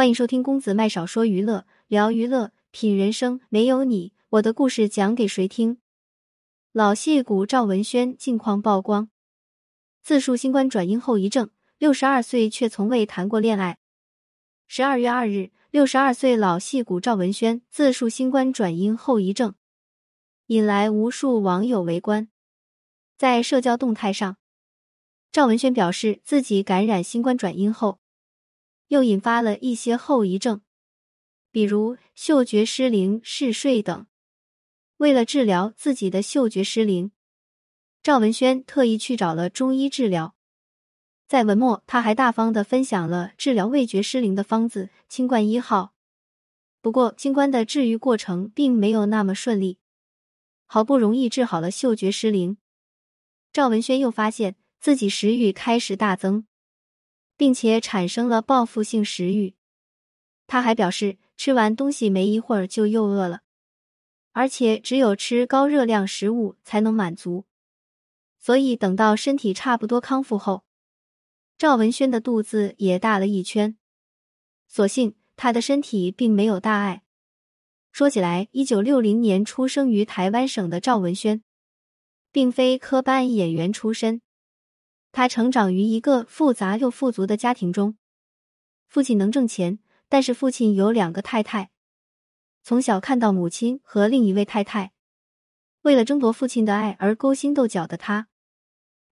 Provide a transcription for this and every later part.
欢迎收听公子麦少说娱乐，聊娱乐，品人生。没有你，我的故事讲给谁听？老戏骨赵文轩近况曝光，自述新冠转阴后遗症，六十二岁却从未谈过恋爱。十二月二日，六十二岁老戏骨赵文轩自述新冠转阴后遗症，引来无数网友围观。在社交动态上，赵文轩表示自己感染新冠转阴后。又引发了一些后遗症，比如嗅觉失灵、嗜睡等。为了治疗自己的嗅觉失灵，赵文轩特意去找了中医治疗。在文末，他还大方的分享了治疗味觉失灵的方子——清冠一号。不过，清冠的治愈过程并没有那么顺利。好不容易治好了嗅觉失灵，赵文轩又发现自己食欲开始大增。并且产生了报复性食欲，他还表示吃完东西没一会儿就又饿了，而且只有吃高热量食物才能满足。所以等到身体差不多康复后，赵文轩的肚子也大了一圈。所幸他的身体并没有大碍。说起来，一九六零年出生于台湾省的赵文轩，并非科班演员出身。他成长于一个复杂又富足的家庭中，父亲能挣钱，但是父亲有两个太太。从小看到母亲和另一位太太为了争夺父亲的爱而勾心斗角的他，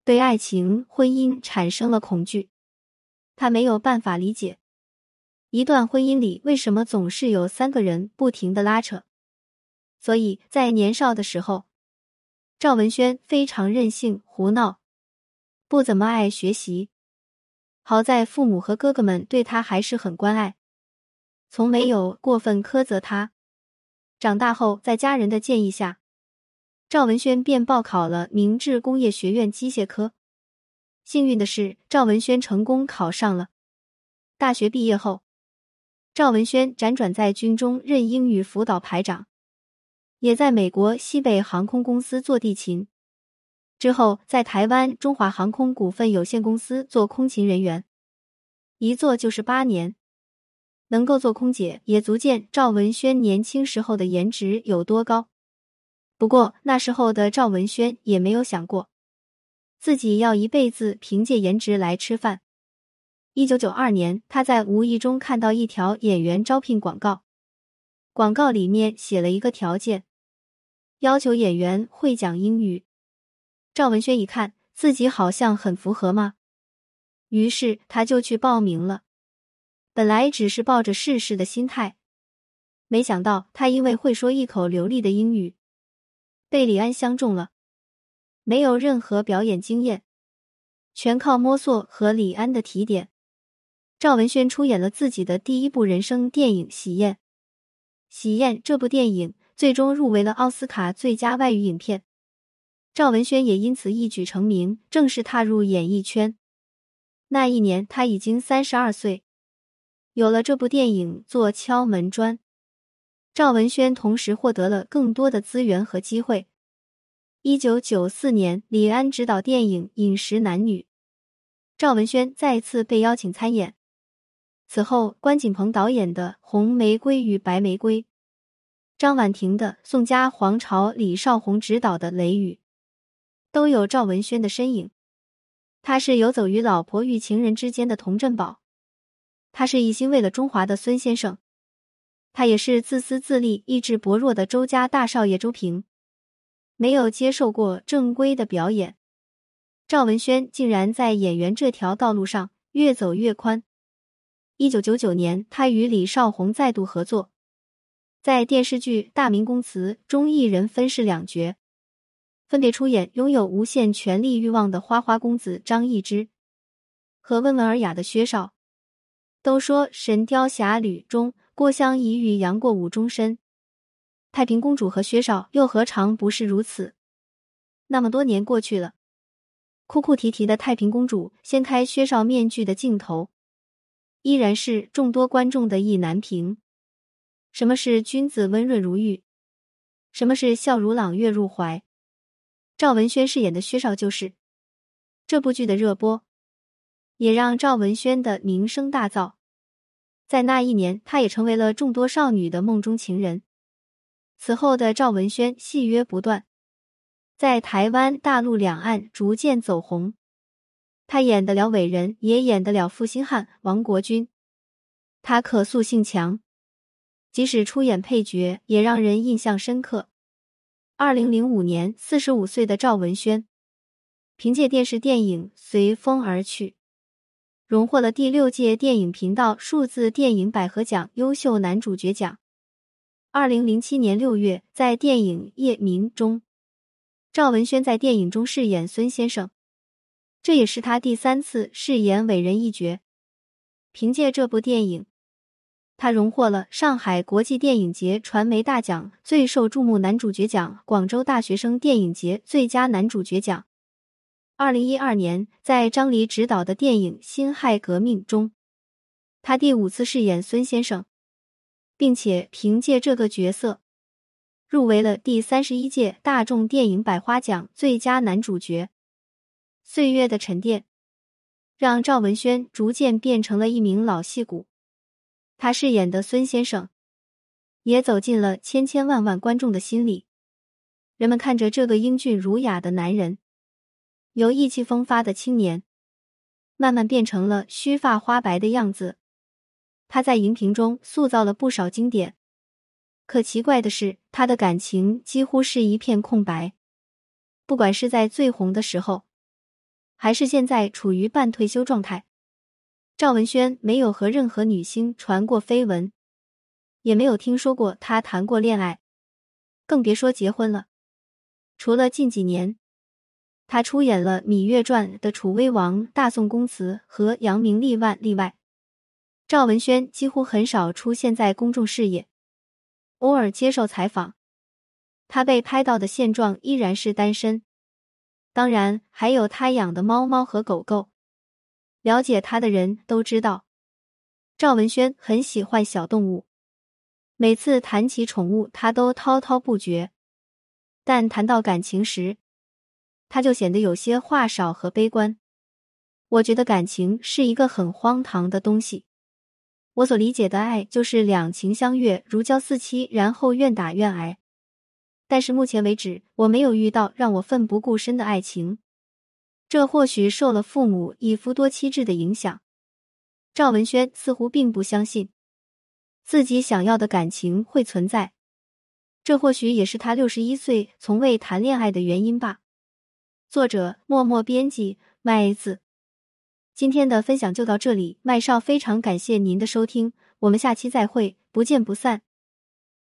对爱情、婚姻产生了恐惧。他没有办法理解，一段婚姻里为什么总是有三个人不停的拉扯。所以在年少的时候，赵文轩非常任性、胡闹。不怎么爱学习，好在父母和哥哥们对他还是很关爱，从没有过分苛责他。长大后，在家人的建议下，赵文轩便报考了明治工业学院机械科。幸运的是，赵文轩成功考上了。大学毕业后，赵文轩辗转在军中任英语辅导排长，也在美国西北航空公司做地勤。之后，在台湾中华航空股份有限公司做空勤人员，一做就是八年。能够做空姐，也足见赵文轩年轻时候的颜值有多高。不过那时候的赵文轩也没有想过自己要一辈子凭借颜值来吃饭。一九九二年，他在无意中看到一条演员招聘广告，广告里面写了一个条件，要求演员会讲英语。赵文轩一看自己好像很符合嘛，于是他就去报名了。本来只是抱着试试的心态，没想到他因为会说一口流利的英语，被李安相中了。没有任何表演经验，全靠摸索和李安的提点，赵文轩出演了自己的第一部人生电影《喜宴》。《喜宴》这部电影最终入围了奥斯卡最佳外语影片。赵文轩也因此一举成名，正式踏入演艺圈。那一年他已经三十二岁，有了这部电影做敲门砖，赵文轩同时获得了更多的资源和机会。一九九四年，李安执导电影《饮食男女》，赵文轩再次被邀请参演。此后，关锦鹏导演的《红玫瑰与白玫瑰》，张婉婷的《宋家皇朝》，李少红执导的《雷雨》。都有赵文轩的身影，他是游走于老婆与情人之间的童振宝，他是一心为了中华的孙先生，他也是自私自利、意志薄弱的周家大少爷周平。没有接受过正规的表演，赵文轩竟然在演员这条道路上越走越宽。一九九九年，他与李少红再度合作，在电视剧《大明宫词》中，一人分饰两角。分别出演拥有无限权力欲望的花花公子张易之和温文尔雅的薛少。都说《神雕侠侣》中郭襄已与杨过舞终身，太平公主和薛少又何尝不是如此？那么多年过去了，哭哭啼啼的太平公主掀开薛少面具的镜头，依然是众多观众的意难平。什么是君子温润如玉？什么是笑如朗月入怀？赵文轩饰演的薛少就是这部剧的热播，也让赵文轩的名声大噪。在那一年，他也成为了众多少女的梦中情人。此后的赵文轩戏约不断，在台湾、大陆两岸逐渐走红。他演得了伟人，也演得了负心汉王国军。他可塑性强，即使出演配角，也让人印象深刻。二零零五年，四十五岁的赵文轩，凭借电视电影《随风而去》，荣获了第六届电影频道数字电影百合奖优秀男主角奖。二零零七年六月，在电影《夜明》中，赵文轩在电影中饰演孙先生，这也是他第三次饰演伟人一角。凭借这部电影。他荣获了上海国际电影节传媒大奖最受注目男主角奖、广州大学生电影节最佳男主角奖。二零一二年，在张黎执导的电影《辛亥革命》中，他第五次饰演孙先生，并且凭借这个角色入围了第三十一届大众电影百花奖最佳男主角。岁月的沉淀，让赵文轩逐渐变成了一名老戏骨。他饰演的孙先生，也走进了千千万万观众的心里。人们看着这个英俊儒雅的男人，由意气风发的青年，慢慢变成了须发花白的样子。他在荧屏中塑造了不少经典，可奇怪的是，他的感情几乎是一片空白。不管是在最红的时候，还是现在处于半退休状态。赵文轩没有和任何女星传过绯闻，也没有听说过他谈过恋爱，更别说结婚了。除了近几年，他出演了《芈月传》的楚威王大宋宫词和扬名立万例外，赵文轩几乎很少出现在公众视野，偶尔接受采访。他被拍到的现状依然是单身，当然还有他养的猫猫和狗狗。了解他的人都知道，赵文轩很喜欢小动物，每次谈起宠物，他都滔滔不绝。但谈到感情时，他就显得有些话少和悲观。我觉得感情是一个很荒唐的东西。我所理解的爱，就是两情相悦，如胶似漆，然后愿打愿挨。但是目前为止，我没有遇到让我奋不顾身的爱情。这或许受了父母一夫多妻制的影响，赵文轩似乎并不相信自己想要的感情会存在。这或许也是他六十一岁从未谈恋爱的原因吧。作者：默默编辑麦子。今天的分享就到这里，麦少非常感谢您的收听，我们下期再会，不见不散。